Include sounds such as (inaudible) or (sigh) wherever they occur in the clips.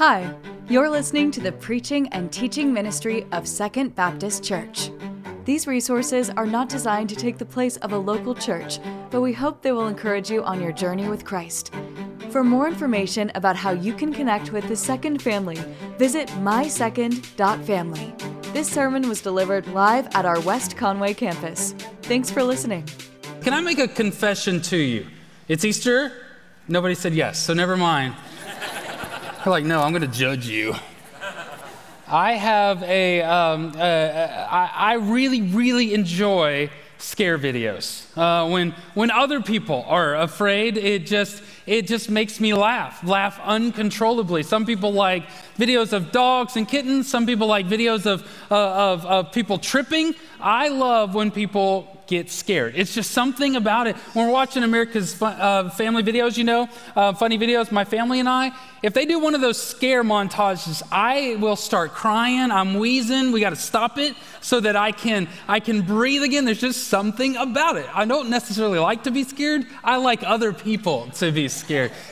Hi, you're listening to the preaching and teaching ministry of Second Baptist Church. These resources are not designed to take the place of a local church, but we hope they will encourage you on your journey with Christ. For more information about how you can connect with the Second family, visit mysecond.family. This sermon was delivered live at our West Conway campus. Thanks for listening. Can I make a confession to you? It's Easter. Nobody said yes, so never mind. They're like, no, I'm going to judge you. I have a. Um, uh, I, I really, really enjoy scare videos. Uh, when, when other people are afraid, it just, it just makes me laugh, laugh uncontrollably. Some people like videos of dogs and kittens, some people like videos of, uh, of, of people tripping. I love when people get scared. It's just something about it. When we're watching America's uh, family videos, you know, uh, funny videos, my family and I, if they do one of those scare montages, I will start crying. I'm wheezing. We got to stop it so that I can I can breathe again. There's just something about it. I don't necessarily like to be scared. I like other people to be scared.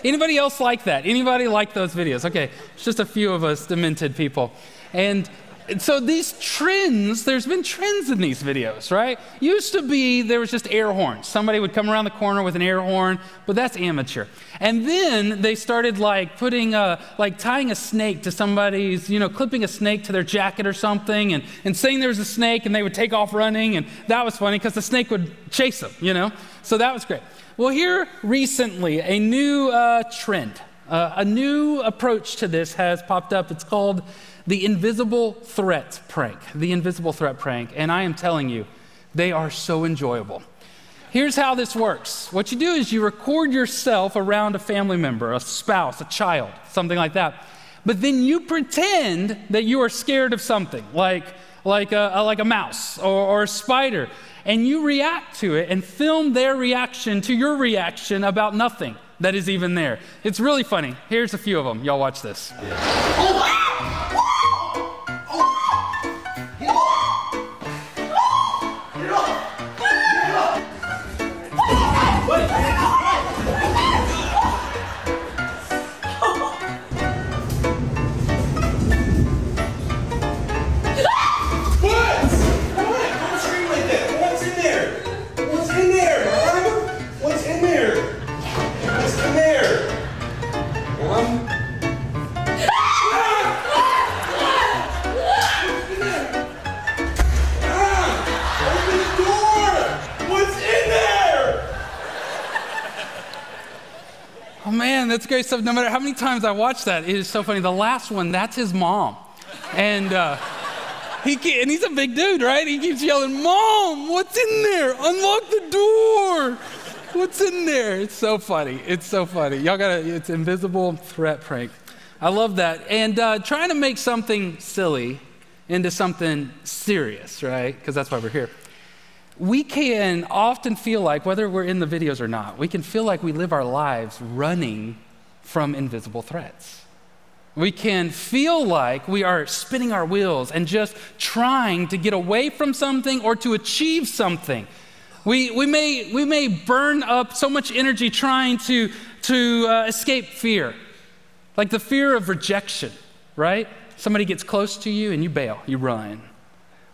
Anybody else like that? Anybody like those videos? Okay, it's just a few of us demented people. And so these trends, there's been trends in these videos, right? Used to be there was just air horns. Somebody would come around the corner with an air horn, but that's amateur. And then they started like putting a, like tying a snake to somebody's, you know, clipping a snake to their jacket or something and, and saying there was a snake and they would take off running and that was funny because the snake would chase them, you know? So that was great. Well, here recently, a new uh, trend, uh, a new approach to this has popped up. It's called the invisible threat prank. The invisible threat prank. And I am telling you, they are so enjoyable. Here's how this works what you do is you record yourself around a family member, a spouse, a child, something like that. But then you pretend that you are scared of something, like, like, a, like a mouse or, or a spider, and you react to it and film their reaction to your reaction about nothing that is even there. It's really funny. Here's a few of them. Y'all watch this. Yeah. No matter how many times I watch that, it is so funny. The last one, that's his mom. And, uh, he and he's a big dude, right? He keeps yelling, Mom, what's in there? Unlock the door. What's in there? It's so funny. It's so funny. Y'all gotta, it's invisible threat prank. I love that. And uh, trying to make something silly into something serious, right? Because that's why we're here we can often feel like, whether we're in the videos or not, we can feel like we live our lives running from invisible threats. We can feel like we are spinning our wheels and just trying to get away from something or to achieve something. We, we, may, we may burn up so much energy trying to, to uh, escape fear, like the fear of rejection, right? Somebody gets close to you and you bail, you run.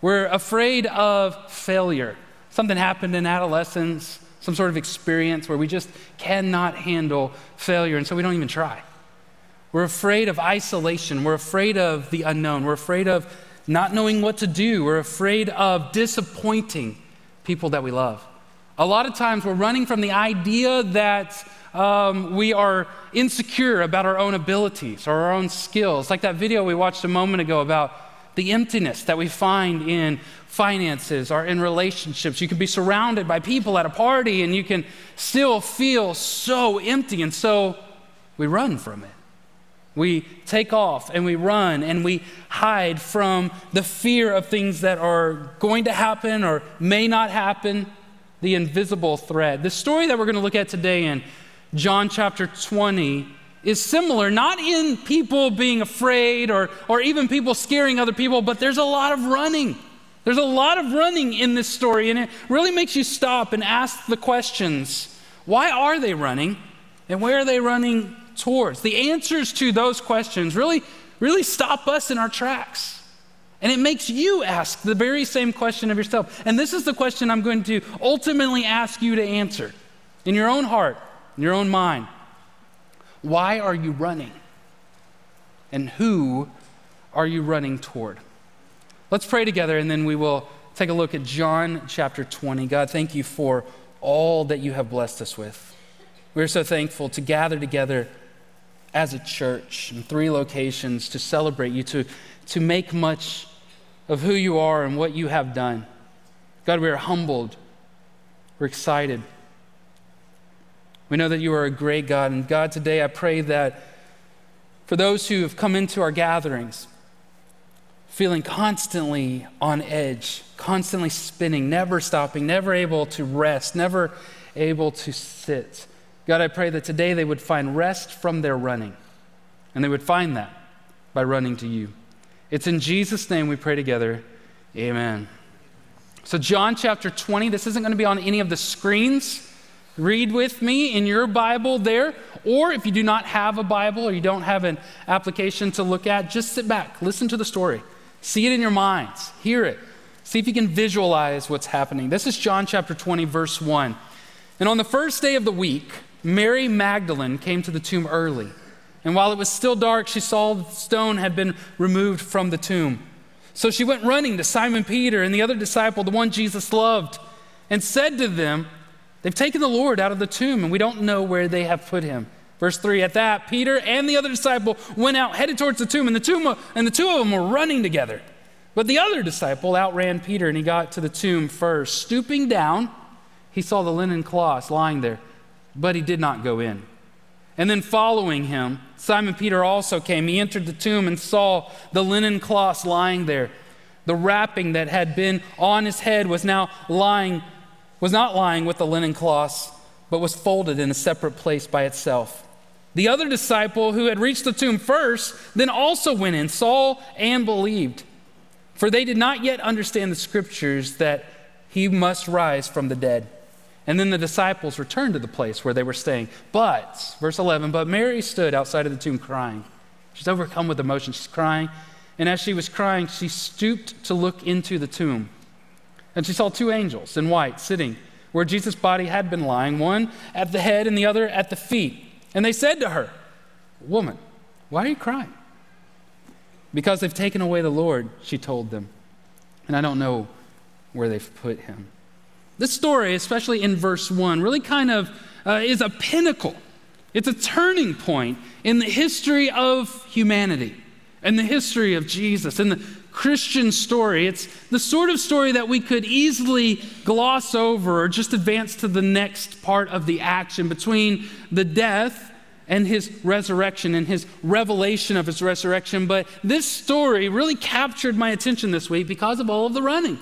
We're afraid of failure. Something happened in adolescence, some sort of experience where we just cannot handle failure, and so we don't even try. We're afraid of isolation. We're afraid of the unknown. We're afraid of not knowing what to do. We're afraid of disappointing people that we love. A lot of times we're running from the idea that um, we are insecure about our own abilities or our own skills. Like that video we watched a moment ago about the emptiness that we find in finances or in relationships. You can be surrounded by people at a party and you can still feel so empty. And so we run from it. We take off and we run and we hide from the fear of things that are going to happen or may not happen, the invisible thread. The story that we're going to look at today in John chapter 20 is similar, not in people being afraid or, or even people scaring other people, but there's a lot of running. There's a lot of running in this story, and it really makes you stop and ask the questions why are they running? And where are they running towards? The answers to those questions really, really stop us in our tracks. And it makes you ask the very same question of yourself. And this is the question I'm going to ultimately ask you to answer in your own heart, in your own mind. Why are you running? And who are you running toward? Let's pray together and then we will take a look at John chapter 20. God, thank you for all that you have blessed us with. We're so thankful to gather together as a church in three locations to celebrate you, to, to make much of who you are and what you have done. God, we are humbled. We're excited. We know that you are a great God. And God, today I pray that for those who have come into our gatherings, feeling constantly on edge, constantly spinning, never stopping, never able to rest, never able to sit. God, I pray that today they would find rest from their running, and they would find that by running to you. It's in Jesus' name we pray together. Amen. So, John chapter 20, this isn't going to be on any of the screens. Read with me in your Bible there. Or if you do not have a Bible or you don't have an application to look at, just sit back, listen to the story. See it in your minds, hear it. See if you can visualize what's happening. This is John chapter 20, verse 1. And on the first day of the week, Mary Magdalene came to the tomb early. And while it was still dark, she saw the stone had been removed from the tomb. So she went running to Simon Peter and the other disciple, the one Jesus loved, and said to them, They've taken the Lord out of the tomb, and we don't know where they have put him. Verse 3 At that, Peter and the other disciple went out, headed towards the tomb, and the, tomb, and the two of them were running together. But the other disciple outran Peter, and he got to the tomb first. Stooping down, he saw the linen cloths lying there, but he did not go in. And then following him, Simon Peter also came. He entered the tomb and saw the linen cloths lying there. The wrapping that had been on his head was now lying, was not lying with the linen cloths, but was folded in a separate place by itself. The other disciple who had reached the tomb first then also went in, saw and believed. For they did not yet understand the scriptures that he must rise from the dead. And then the disciples returned to the place where they were staying. But, verse 11, but Mary stood outside of the tomb crying. She's overcome with emotion. She's crying. And as she was crying, she stooped to look into the tomb. And she saw two angels in white sitting where Jesus' body had been lying, one at the head and the other at the feet. And they said to her, Woman, why are you crying? Because they've taken away the Lord, she told them. And I don't know where they've put him. This story, especially in verse 1, really kind of uh, is a pinnacle. It's a turning point in the history of humanity and the history of Jesus and the Christian story. It's the sort of story that we could easily gloss over or just advance to the next part of the action between the death and his resurrection and his revelation of his resurrection. But this story really captured my attention this week because of all of the running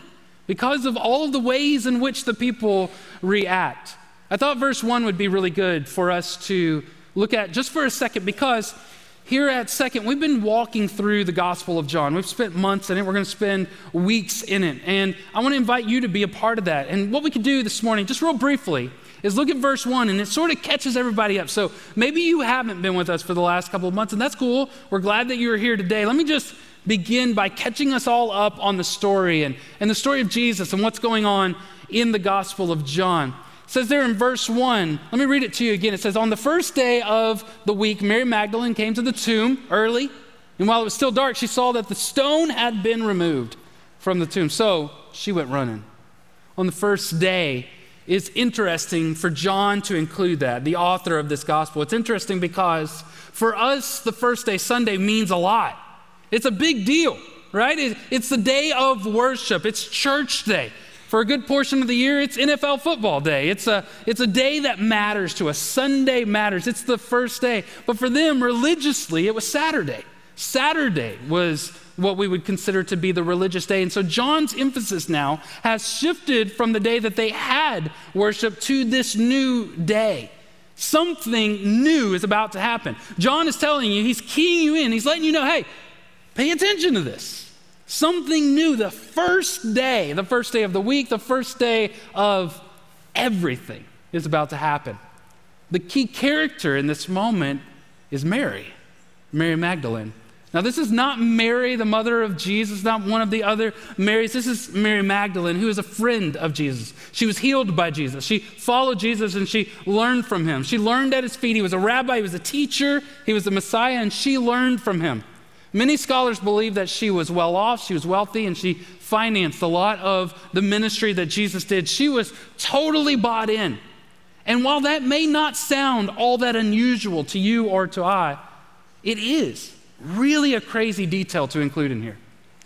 because of all of the ways in which the people react. I thought verse 1 would be really good for us to look at just for a second because here at Second, we've been walking through the Gospel of John. We've spent months in it, we're going to spend weeks in it. And I want to invite you to be a part of that. And what we could do this morning, just real briefly, is look at verse 1 and it sort of catches everybody up. So maybe you haven't been with us for the last couple of months, and that's cool. We're glad that you're here today. Let me just begin by catching us all up on the story and, and the story of Jesus and what's going on in the Gospel of John. It says there in verse 1, let me read it to you again. It says, On the first day of the week, Mary Magdalene came to the tomb early, and while it was still dark, she saw that the stone had been removed from the tomb. So she went running. On the first day, it's interesting for John to include that, the author of this gospel. It's interesting because for us, the first day, Sunday, means a lot. It's a big deal, right? It's the day of worship, it's church day. For a good portion of the year, it's NFL football day. It's a, it's a day that matters to us. Sunday matters. It's the first day. But for them, religiously, it was Saturday. Saturday was what we would consider to be the religious day. And so John's emphasis now has shifted from the day that they had worship to this new day. Something new is about to happen. John is telling you, he's keying you in, he's letting you know, hey, Pay attention to this. Something new, the first day, the first day of the week, the first day of everything is about to happen. The key character in this moment is Mary, Mary Magdalene. Now, this is not Mary, the mother of Jesus, not one of the other Marys. This is Mary Magdalene, who is a friend of Jesus. She was healed by Jesus. She followed Jesus and she learned from him. She learned at his feet. He was a rabbi, he was a teacher, he was the Messiah, and she learned from him. Many scholars believe that she was well off, she was wealthy, and she financed a lot of the ministry that Jesus did. She was totally bought in. And while that may not sound all that unusual to you or to I, it is really a crazy detail to include in here.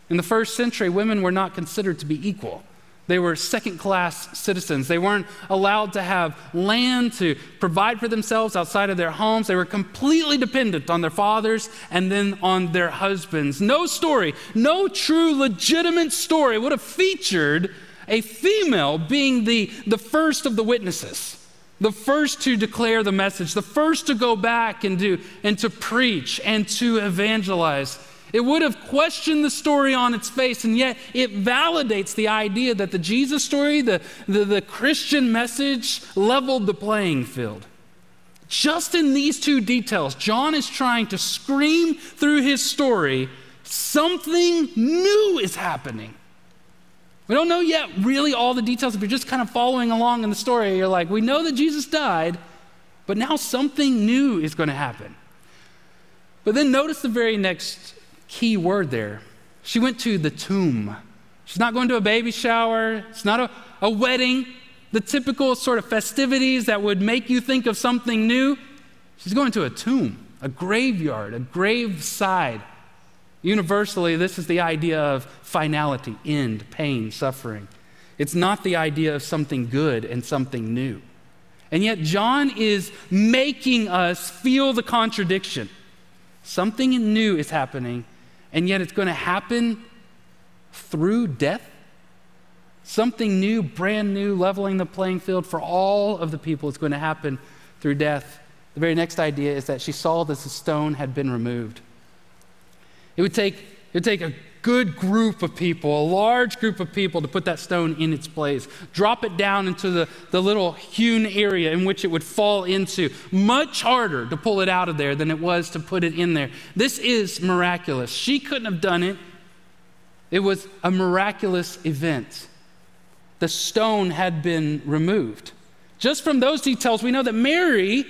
In the first century, women were not considered to be equal. They were second class citizens. They weren't allowed to have land to provide for themselves outside of their homes. They were completely dependent on their fathers and then on their husbands. No story, no true legitimate story would have featured a female being the, the first of the witnesses the first to declare the message, the first to go back and do and to preach and to evangelize. It would have questioned the story on its face, and yet it validates the idea that the Jesus story, the, the, the Christian message, leveled the playing field. Just in these two details, John is trying to scream through his story something new is happening. We don't know yet really all the details. If you're just kind of following along in the story, you're like, we know that Jesus died, but now something new is going to happen. But then notice the very next key word there. She went to the tomb. She's not going to a baby shower, it's not a, a wedding, the typical sort of festivities that would make you think of something new. She's going to a tomb, a graveyard, a graveside. Universally, this is the idea of finality, end, pain, suffering. It's not the idea of something good and something new. And yet, John is making us feel the contradiction. Something new is happening, and yet it's going to happen through death. Something new, brand new, leveling the playing field for all of the people. It's going to happen through death. The very next idea is that she saw that the stone had been removed. It would take, it would take a good group of people, a large group of people, to put that stone in its place. Drop it down into the, the little hewn area in which it would fall into. Much harder to pull it out of there than it was to put it in there. This is miraculous. She couldn't have done it, it was a miraculous event. The stone had been removed. Just from those details, we know that Mary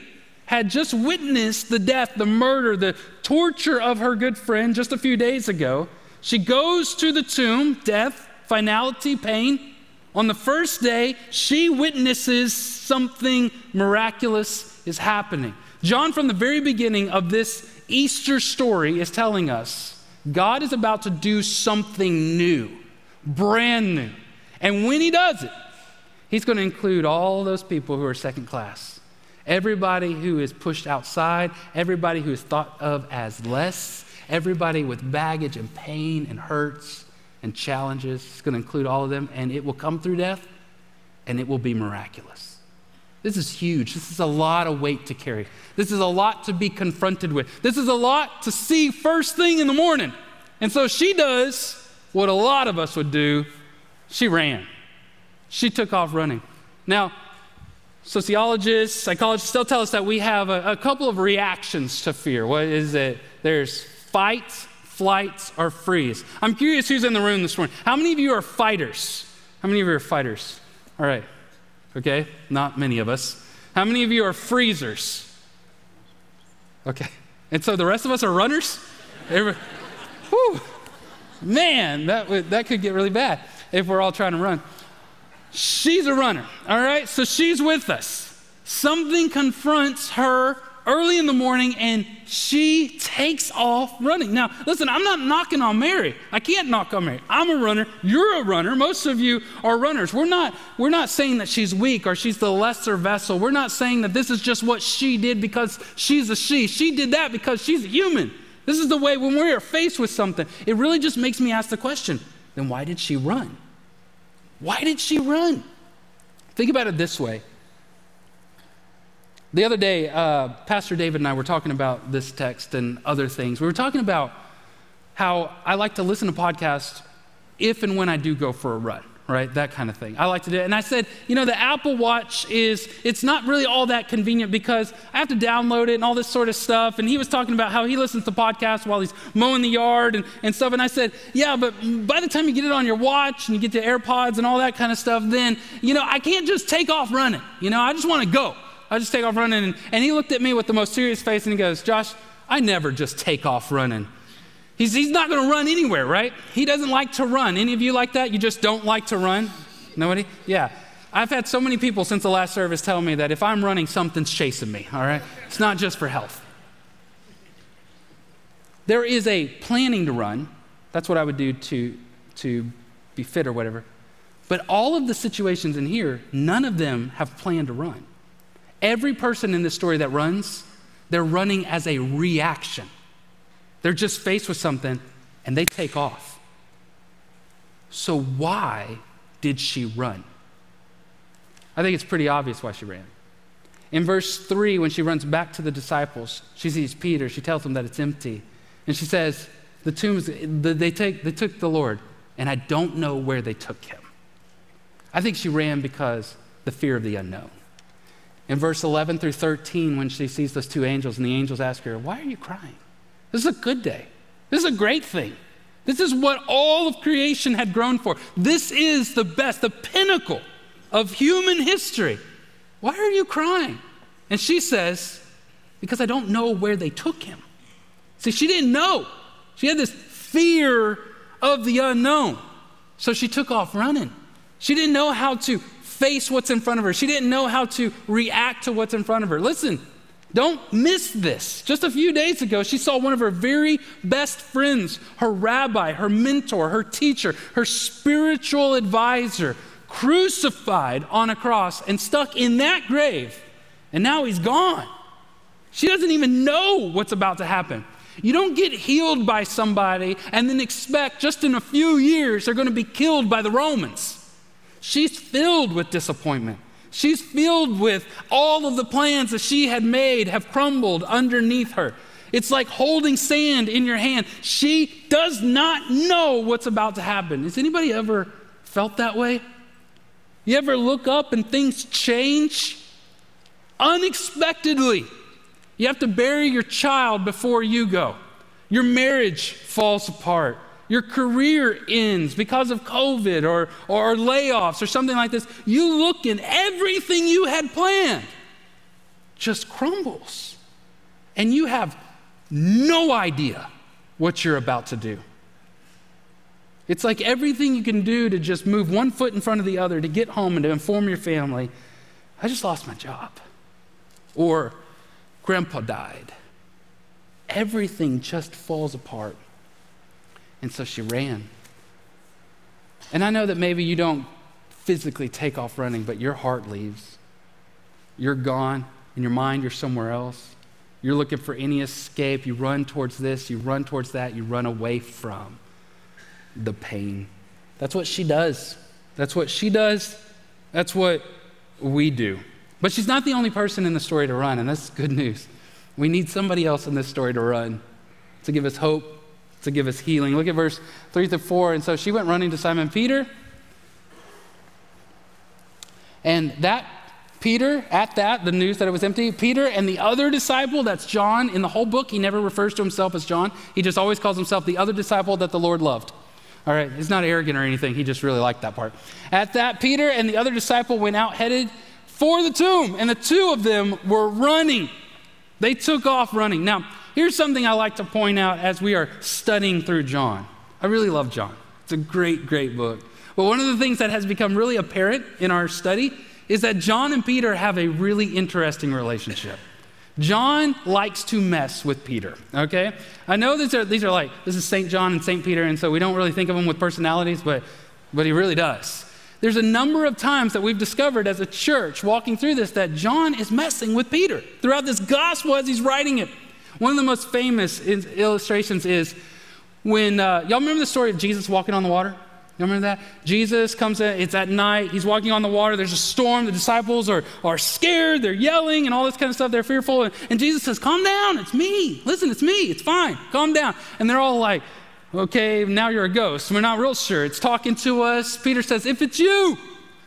had just witnessed the death, the murder, the torture of her good friend just a few days ago. She goes to the tomb, death, finality, pain. On the first day, she witnesses something miraculous is happening. John, from the very beginning of this Easter story, is telling us God is about to do something new, brand new. And when he does it, he's going to include all those people who are second class everybody who is pushed outside, everybody who is thought of as less, everybody with baggage and pain and hurts and challenges. It's going to include all of them, and it will come through death, and it will be miraculous. This is huge. This is a lot of weight to carry. This is a lot to be confronted with. This is a lot to see first thing in the morning. And so she does what a lot of us would do she ran. She took off running. Now, sociologists, psychologists still tell us that we have a, a couple of reactions to fear. What is it? There's fight, flight, or freeze. I'm curious who's in the room this morning. How many of you are fighters? How many of you are fighters? All right. Okay, not many of us. How many of you are freezers? Okay. And so the rest of us are runners? Whew. Man, that, that could get really bad if we're all trying to run. She's a runner, all right? So she's with us. Something confronts her early in the morning and she takes off running. Now, listen, I'm not knocking on Mary. I can't knock on Mary. I'm a runner. You're a runner. Most of you are runners. We're not, we're not saying that she's weak or she's the lesser vessel. We're not saying that this is just what she did because she's a she. She did that because she's a human. This is the way when we are faced with something, it really just makes me ask the question then why did she run? Why did she run? Think about it this way. The other day, uh, Pastor David and I were talking about this text and other things. We were talking about how I like to listen to podcasts if and when I do go for a run, right? That kind of thing. I like to do it. And I said, you know, the Apple Watch is, it's not really all that convenient because I have to download it and all this sort of stuff. And he was talking about how he listens to podcasts while he's mowing the yard and, and stuff. And I said, yeah, but by the time you get it on your watch and you get the AirPods and all that kind of stuff, then, you know, I can't just take off running. You know, I just want to go. I just take off running. And, he looked at me with the most serious face and he goes, Josh, I never just take off running. He's, he's not going to run anywhere, right? He doesn't like to run. Any of you like that? You just don't like to run? Nobody? Yeah. I've had so many people since the last service tell me that if I'm running, something's chasing me, all right? It's not just for health. There is a planning to run. That's what I would do to, to be fit or whatever. But all of the situations in here, none of them have planned to run. Every person in this story that runs, they're running as a reaction. They're just faced with something and they take off. So, why did she run? I think it's pretty obvious why she ran. In verse 3, when she runs back to the disciples, she sees Peter. She tells them that it's empty. And she says, The tombs, they, take, they took the Lord, and I don't know where they took him. I think she ran because the fear of the unknown. In verse 11 through 13, when she sees those two angels, and the angels ask her, Why are you crying? This is a good day. This is a great thing. This is what all of creation had grown for. This is the best, the pinnacle of human history. Why are you crying? And she says, Because I don't know where they took him. See, she didn't know. She had this fear of the unknown. So she took off running. She didn't know how to face what's in front of her, she didn't know how to react to what's in front of her. Listen, don't miss this. Just a few days ago, she saw one of her very best friends, her rabbi, her mentor, her teacher, her spiritual advisor, crucified on a cross and stuck in that grave. And now he's gone. She doesn't even know what's about to happen. You don't get healed by somebody and then expect just in a few years they're going to be killed by the Romans. She's filled with disappointment. She's filled with all of the plans that she had made have crumbled underneath her. It's like holding sand in your hand. She does not know what's about to happen. Has anybody ever felt that way? You ever look up and things change unexpectedly? You have to bury your child before you go. Your marriage falls apart your career ends because of COVID or, or layoffs or something like this, you look and everything you had planned just crumbles. And you have no idea what you're about to do. It's like everything you can do to just move one foot in front of the other to get home and to inform your family I just lost my job. Or grandpa died. Everything just falls apart. And so she ran. And I know that maybe you don't physically take off running, but your heart leaves. You're gone. In your mind, you're somewhere else. You're looking for any escape. You run towards this, you run towards that, you run away from the pain. That's what she does. That's what she does. That's what we do. But she's not the only person in the story to run, and that's good news. We need somebody else in this story to run, to give us hope, to give us healing. Look at verse 3 to 4. And so she went running to Simon Peter. And that Peter, at that, the news that it was empty, Peter and the other disciple, that's John, in the whole book, he never refers to himself as John. He just always calls himself the other disciple that the Lord loved. All right, he's not arrogant or anything, he just really liked that part. At that, Peter and the other disciple went out headed for the tomb, and the two of them were running. They took off running. Now, Here's something I like to point out as we are studying through John. I really love John. It's a great, great book. But one of the things that has become really apparent in our study is that John and Peter have a really interesting relationship. John likes to mess with Peter, okay? I know these are, these are like, this is St. John and St. Peter, and so we don't really think of them with personalities, but, but he really does. There's a number of times that we've discovered as a church walking through this that John is messing with Peter throughout this gospel as he's writing it. One of the most famous illustrations is when, uh, y'all remember the story of Jesus walking on the water? You remember that? Jesus comes in, it's at night, he's walking on the water, there's a storm, the disciples are, are scared, they're yelling and all this kind of stuff, they're fearful. And, and Jesus says, Calm down, it's me. Listen, it's me, it's fine, calm down. And they're all like, Okay, now you're a ghost. We're not real sure. It's talking to us. Peter says, If it's you,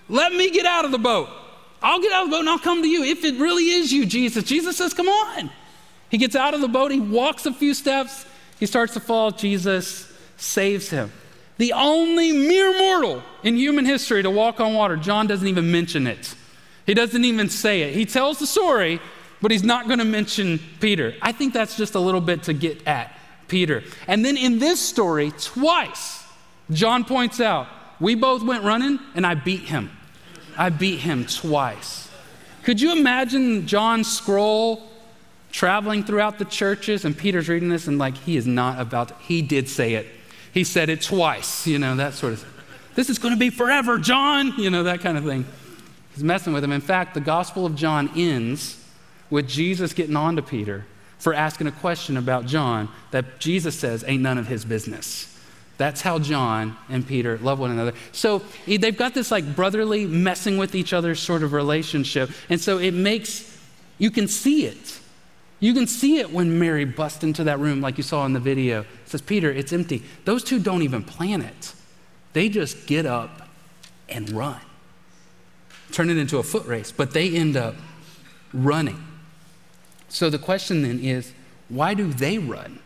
let me get out of the boat. I'll get out of the boat and I'll come to you. If it really is you, Jesus. Jesus says, Come on. He gets out of the boat, he walks a few steps, he starts to fall. Jesus saves him. The only mere mortal in human history to walk on water. John doesn't even mention it. He doesn't even say it. He tells the story, but he's not going to mention Peter. I think that's just a little bit to get at Peter. And then in this story, twice, John points out, we both went running and I beat him. I beat him twice. Could you imagine John scroll traveling throughout the churches and Peter's reading this and like he is not about to, he did say it. He said it twice, you know, that sort of This is going to be forever, John, you know, that kind of thing. He's messing with him. In fact, the Gospel of John ends with Jesus getting on to Peter for asking a question about John that Jesus says ain't none of his business. That's how John and Peter love one another. So they've got this like brotherly messing with each other sort of relationship. And so it makes, you can see it. You can see it when Mary busts into that room, like you saw in the video. It says, Peter, it's empty. Those two don't even plan it, they just get up and run. Turn it into a foot race, but they end up running. So the question then is why do they run?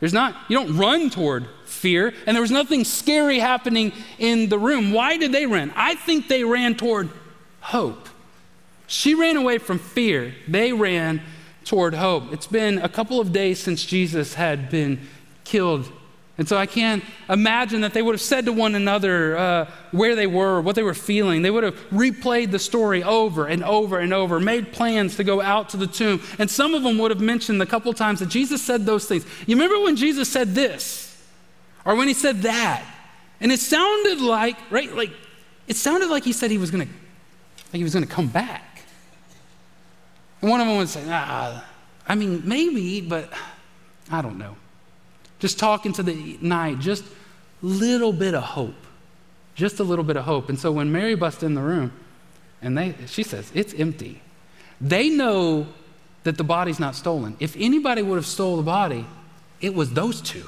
There's not, you don't run toward fear, and there was nothing scary happening in the room. Why did they run? I think they ran toward hope. She ran away from fear, they ran toward hope. It's been a couple of days since Jesus had been killed and so I can't imagine that they would have said to one another uh, where they were, what they were feeling. They would have replayed the story over and over and over, made plans to go out to the tomb. And some of them would have mentioned the couple times that Jesus said those things. You remember when Jesus said this? Or when he said that? And it sounded like, right, like, it sounded like he said he was going to, like he was going to come back. One of them would say, I mean, maybe, but I don't know. Just talking to the night, just little bit of hope. Just a little bit of hope. And so when Mary busts in the room and they, she says, it's empty, they know that the body's not stolen. If anybody would have stole the body, it was those two.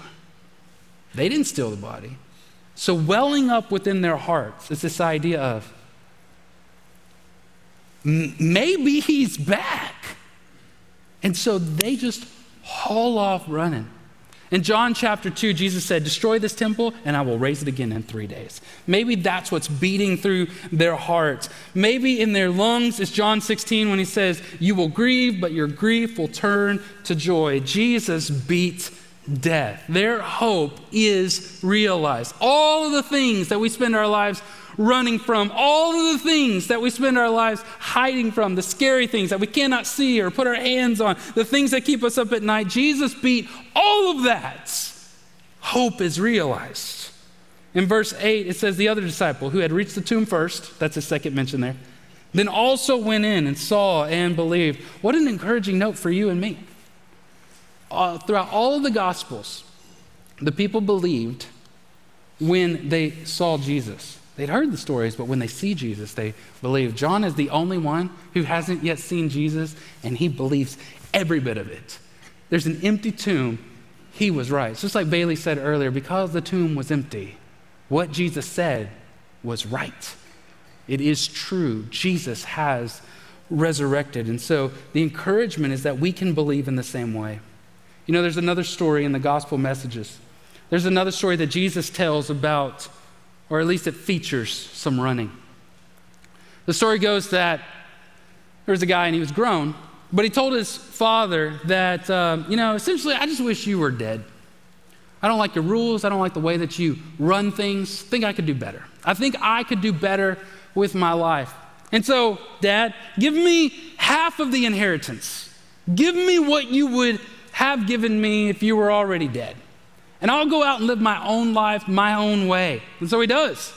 They didn't steal the body. So welling up within their hearts is this idea of maybe he's back. And so they just haul off running. In John chapter 2, Jesus said, Destroy this temple, and I will raise it again in three days. Maybe that's what's beating through their hearts. Maybe in their lungs is John 16 when he says, You will grieve, but your grief will turn to joy. Jesus beat death. Their hope is realized. All of the things that we spend our lives running from, all of the things that we spend our lives hiding from, the scary things that we cannot see or put our hands on, the things that keep us up at night. Jesus beat all of that. Hope is realized. In verse 8, it says, The other disciple who had reached the tomb first, that's the second mention there, then also went in and saw and believed. What an encouraging note for you and me. Uh, throughout all of the Gospels, the people believed when they saw Jesus. They'd heard the stories, but when they see Jesus, they believe. John is the only one who hasn't yet seen Jesus, and he believes every bit of it. There's an empty tomb. He was right. It's just like Bailey said earlier, because the tomb was empty, what Jesus said was right. It is true. Jesus has resurrected. And so the encouragement is that we can believe in the same way. You know, there's another story in the gospel messages. There's another story that Jesus tells about or at least it features some running. The story goes that there was a guy and he was grown, but he told his father that, uh, you know, essentially, I just wish you were dead. I don't like your rules. I don't like the way that you run things. Think I could do better. I think I could do better with my life. And so, Dad, give me half of the inheritance. Give me what you would have given me if you were already dead and I'll go out and live my own life my own way. And so he does.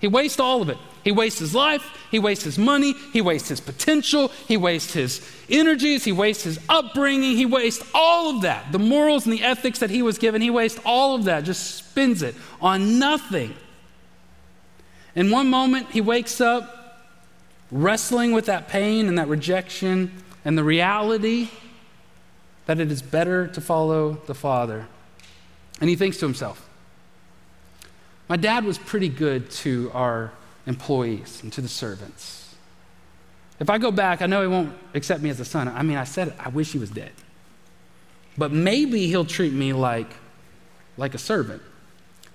He wastes all of it. He wastes his life, he wastes his money, he wastes his potential, he wastes his energies, he wastes his upbringing, he wastes all of that. The morals and the ethics that he was given, he wastes all of that, just spends it on nothing. In one moment, he wakes up wrestling with that pain and that rejection and the reality that it is better to follow the Father. And he thinks to himself, My dad was pretty good to our employees and to the servants. If I go back, I know he won't accept me as a son. I mean, I said, I wish he was dead. But maybe he'll treat me like, like a servant.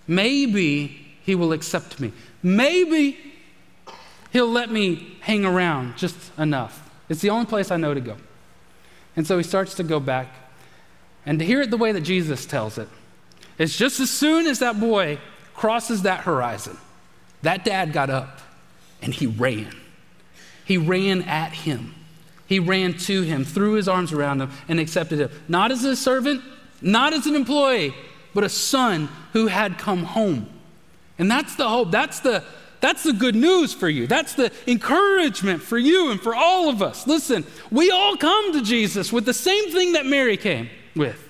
Maybe he will accept me. Maybe he'll let me hang around just enough. It's the only place I know to go. And so he starts to go back. And to hear it the way that Jesus tells it, it's just as soon as that boy crosses that horizon, that dad got up and he ran. He ran at him. He ran to him, threw his arms around him, and accepted him. Not as a servant, not as an employee, but a son who had come home. And that's the hope. That's the, that's the good news for you. That's the encouragement for you and for all of us. Listen, we all come to Jesus with the same thing that Mary came with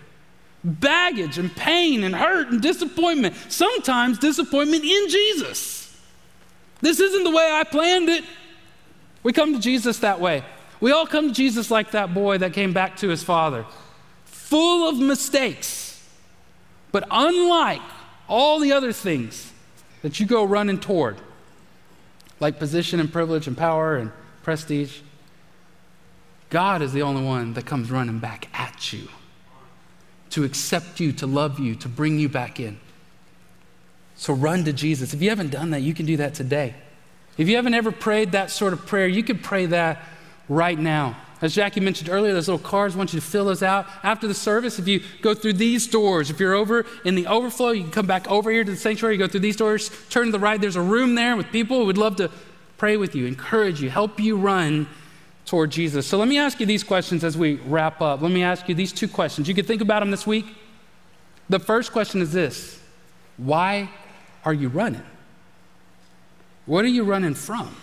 baggage and pain and hurt and disappointment. Sometimes disappointment in Jesus. This isn't the way I planned it. We come to Jesus that way. We all come to Jesus like that boy that came back to his father, full of mistakes. But unlike all the other things that you go running toward, like position and privilege and power and prestige, God is the only one that comes running back at you to accept you, to love you, to bring you back in. So run to Jesus. If you haven't done that, you can do that today. If you haven't ever prayed that sort of prayer, you can pray that right now. As Jackie mentioned earlier, those little cards, want you to fill those out. After the service, if you go through these doors, if you're over in the overflow, you can come back over here to the sanctuary, go through these doors, turn to the right, there's a room there with people who would love to pray with you, encourage you, help you run toward Jesus. So let me ask you these questions as we wrap up. Let me ask you these two questions. You can think about them this week. The first question is this Why are you running? What are you running from?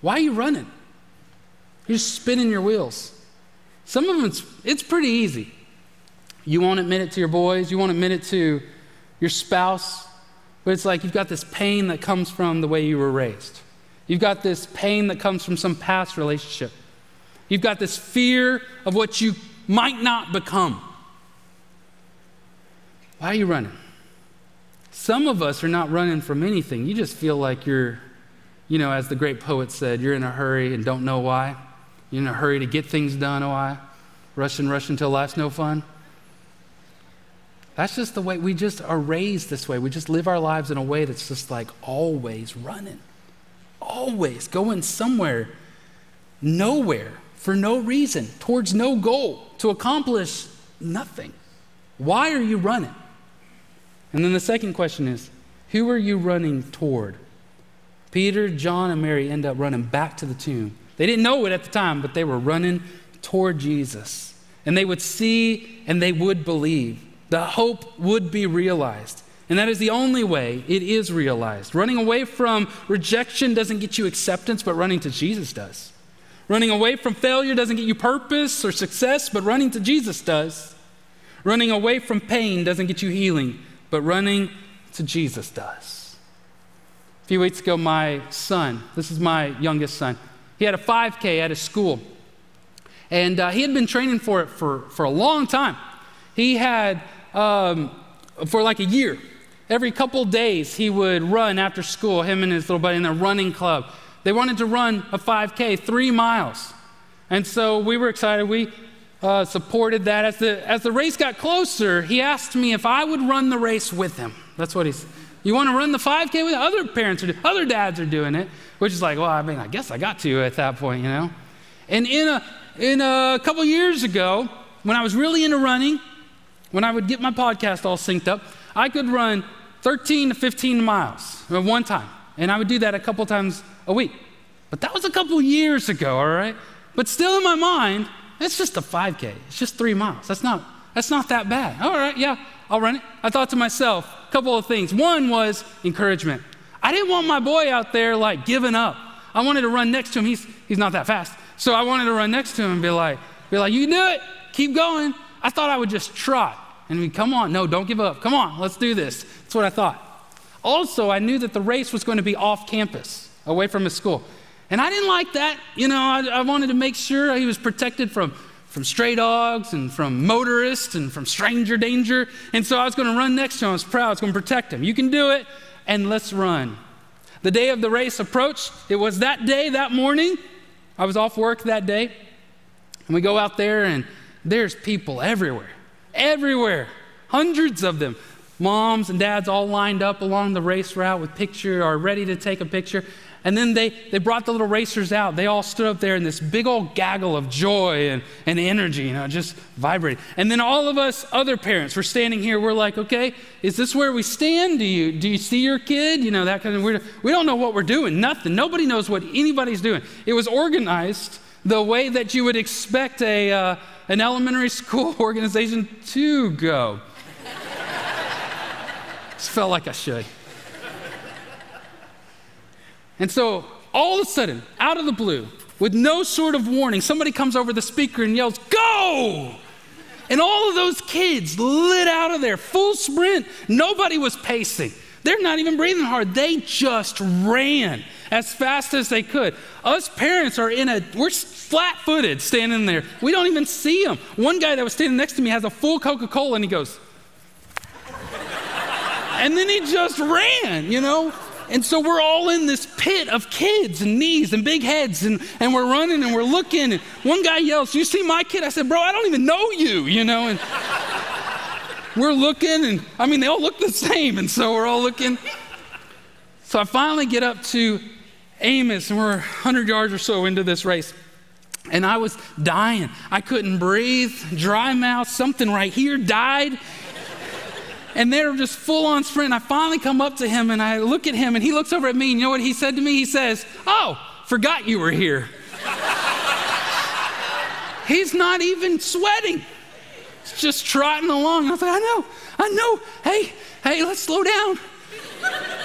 Why are you running? You're spinning your wheels. Some of them, it's, it's pretty easy. You won't admit it to your boys, you won't admit it to your spouse, but it's like you've got this pain that comes from the way you were raised. You've got this pain that comes from some past relationship. You've got this fear of what you might not become. Why are you running? Some of us are not running from anything. You just feel like you're, you know, as the great poet said, you're in a hurry and don't know why. You're in a hurry to get things done, oh, I rush and rush until life's no fun. That's just the way we just are raised this way. We just live our lives in a way that's just like always running, always going somewhere, nowhere, for no reason, towards no goal, to accomplish nothing. Why are you running? And then the second question is who are you running toward? Peter, John, and Mary end up running back to the tomb. They didn't know it at the time, but they were running toward Jesus. And they would see and they would believe. The hope would be realized. And that is the only way it is realized. Running away from rejection doesn't get you acceptance, but running to Jesus does. Running away from failure doesn't get you purpose or success, but running to Jesus does. Running away from pain doesn't get you healing, but running to Jesus does. A few weeks ago, my son, this is my youngest son, he had a 5K at his school. And uh, he had been training for it for, for a long time. He had, um, for like a year, every couple days, he would run after school, him and his little buddy in their running club. They wanted to run a 5K, three miles. And so we were excited. We uh, supported that. As the, as the race got closer, he asked me if I would run the race with him. That's what he said. You want to run the 5K with other parents are doing, other dads are doing it, which is like, well, I mean, I guess I got to at that point, you know. And in a in a couple years ago, when I was really into running, when I would get my podcast all synced up, I could run 13 to 15 miles at one time, and I would do that a couple times a week. But that was a couple years ago, all right. But still in my mind, it's just a 5K. It's just three miles. That's not that's not that bad. All right, yeah, I'll run it. I thought to myself, a couple of things. One was encouragement. I didn't want my boy out there like giving up. I wanted to run next to him. He's, he's not that fast. So I wanted to run next to him and be like, be like, you can do it. Keep going. I thought I would just trot and be, come on, no, don't give up. Come on, let's do this. That's what I thought. Also, I knew that the race was going to be off campus, away from his school. And I didn't like that. You know, I, I wanted to make sure he was protected from from stray dogs and from motorists and from stranger danger. And so I was going to run next to him. I was proud. I was going to protect him. You can do it, and let's run. The day of the race approached. It was that day, that morning. I was off work that day. And we go out there, and there's people everywhere, everywhere, hundreds of them. Moms and dads all lined up along the race route with picture or ready to take a picture. And then they, they brought the little racers out. They all stood up there in this big old gaggle of joy and, and energy, you know, just vibrating. And then all of us other parents were standing here. We're like, okay, is this where we stand? Do you, do you see your kid? You know, that kind of weird. We don't know what we're doing. Nothing. Nobody knows what anybody's doing. It was organized the way that you would expect a, uh, an elementary school (laughs) organization to go. Just felt like I should. And so, all of a sudden, out of the blue, with no sort of warning, somebody comes over the speaker and yells, Go! And all of those kids lit out of there, full sprint. Nobody was pacing. They're not even breathing hard. They just ran as fast as they could. Us parents are in a, we're flat footed standing there. We don't even see them. One guy that was standing next to me has a full Coca Cola and he goes, (laughs) and then he just ran, you know? And so we're all in this pit of kids and knees and big heads, and, and we're running and we're looking. And one guy yells, You see my kid? I said, Bro, I don't even know you, you know? And we're looking, and I mean, they all look the same. And so we're all looking. So I finally get up to Amos, and we're 100 yards or so into this race. And I was dying. I couldn't breathe, dry mouth, something right here died and they're just full on sprint. I finally come up to him and I look at him and he looks over at me. And you know what he said to me? He says, Oh, forgot you were here. He's not even sweating. Just trotting along. I was like, I know, I know. Hey, hey, let's slow down.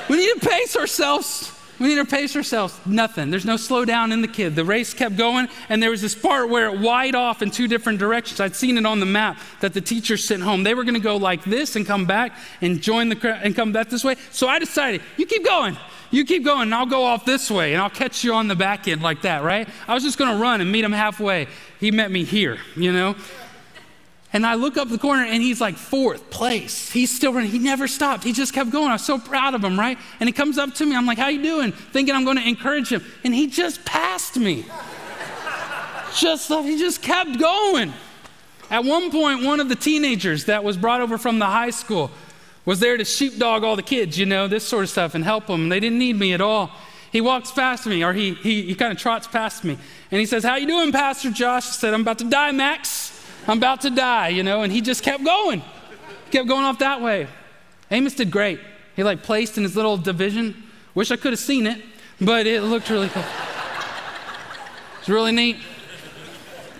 We need to pace ourselves. We need to pace ourselves. Nothing. There's no slowdown in the kid. The race kept going, and there was this part where it wide off in two different directions. I'd seen it on the map that the teacher sent home. They were going to go like this and come back and join the crowd and come back this way. So I decided, you keep going. You keep going, and I'll go off this way, and I'll catch you on the back end like that, right? I was just going to run and meet him halfway. He met me here, you know? And I look up the corner and he's like fourth place. He's still running. He never stopped. He just kept going. I was so proud of him, right? And he comes up to me. I'm like, how you doing? Thinking I'm going to encourage him. And he just passed me. just he just kept going. At one point, one of the teenagers that was brought over from the high school was there to sheepdog all the kids, you know, this sort of stuff, and help them. They didn't need me at all. He walks past me, or he, he, he kind of trots past me, and he says, how you doing, Pastor Josh? I said, I'm about to die, Max. I'm about to die, you know, and he just kept going. Kept going off that way. Amos did great. He like placed in his little division. Wish I could have seen it, but it looked really cool. It's really neat.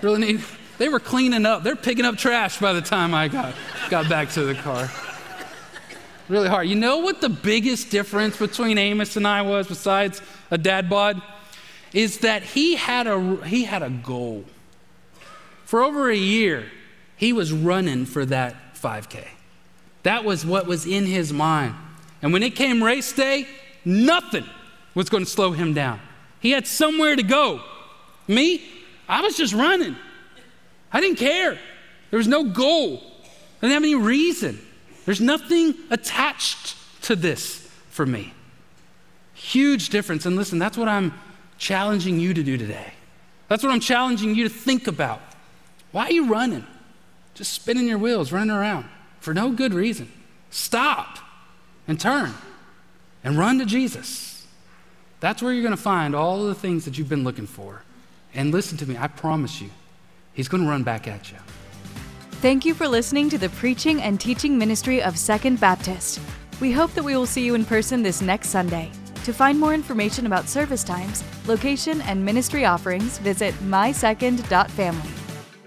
Really neat. They were cleaning up. They're picking up trash by the time I got, got back to the car. Really hard. You know what the biggest difference between Amos and I was, besides a dad bod? Is that he had a, he had a goal. For over a year, he was running for that 5K. That was what was in his mind. And when it came race day, nothing was going to slow him down. He had somewhere to go. Me, I was just running. I didn't care. There was no goal. I didn't have any reason. There's nothing attached to this for me. Huge difference. And listen, that's what I'm challenging you to do today. That's what I'm challenging you to think about. Why are you running? Just spinning your wheels, running around for no good reason. Stop and turn and run to Jesus. That's where you're going to find all of the things that you've been looking for. And listen to me, I promise you, He's going to run back at you. Thank you for listening to the preaching and teaching ministry of Second Baptist. We hope that we will see you in person this next Sunday. To find more information about service times, location, and ministry offerings, visit mysecond.family.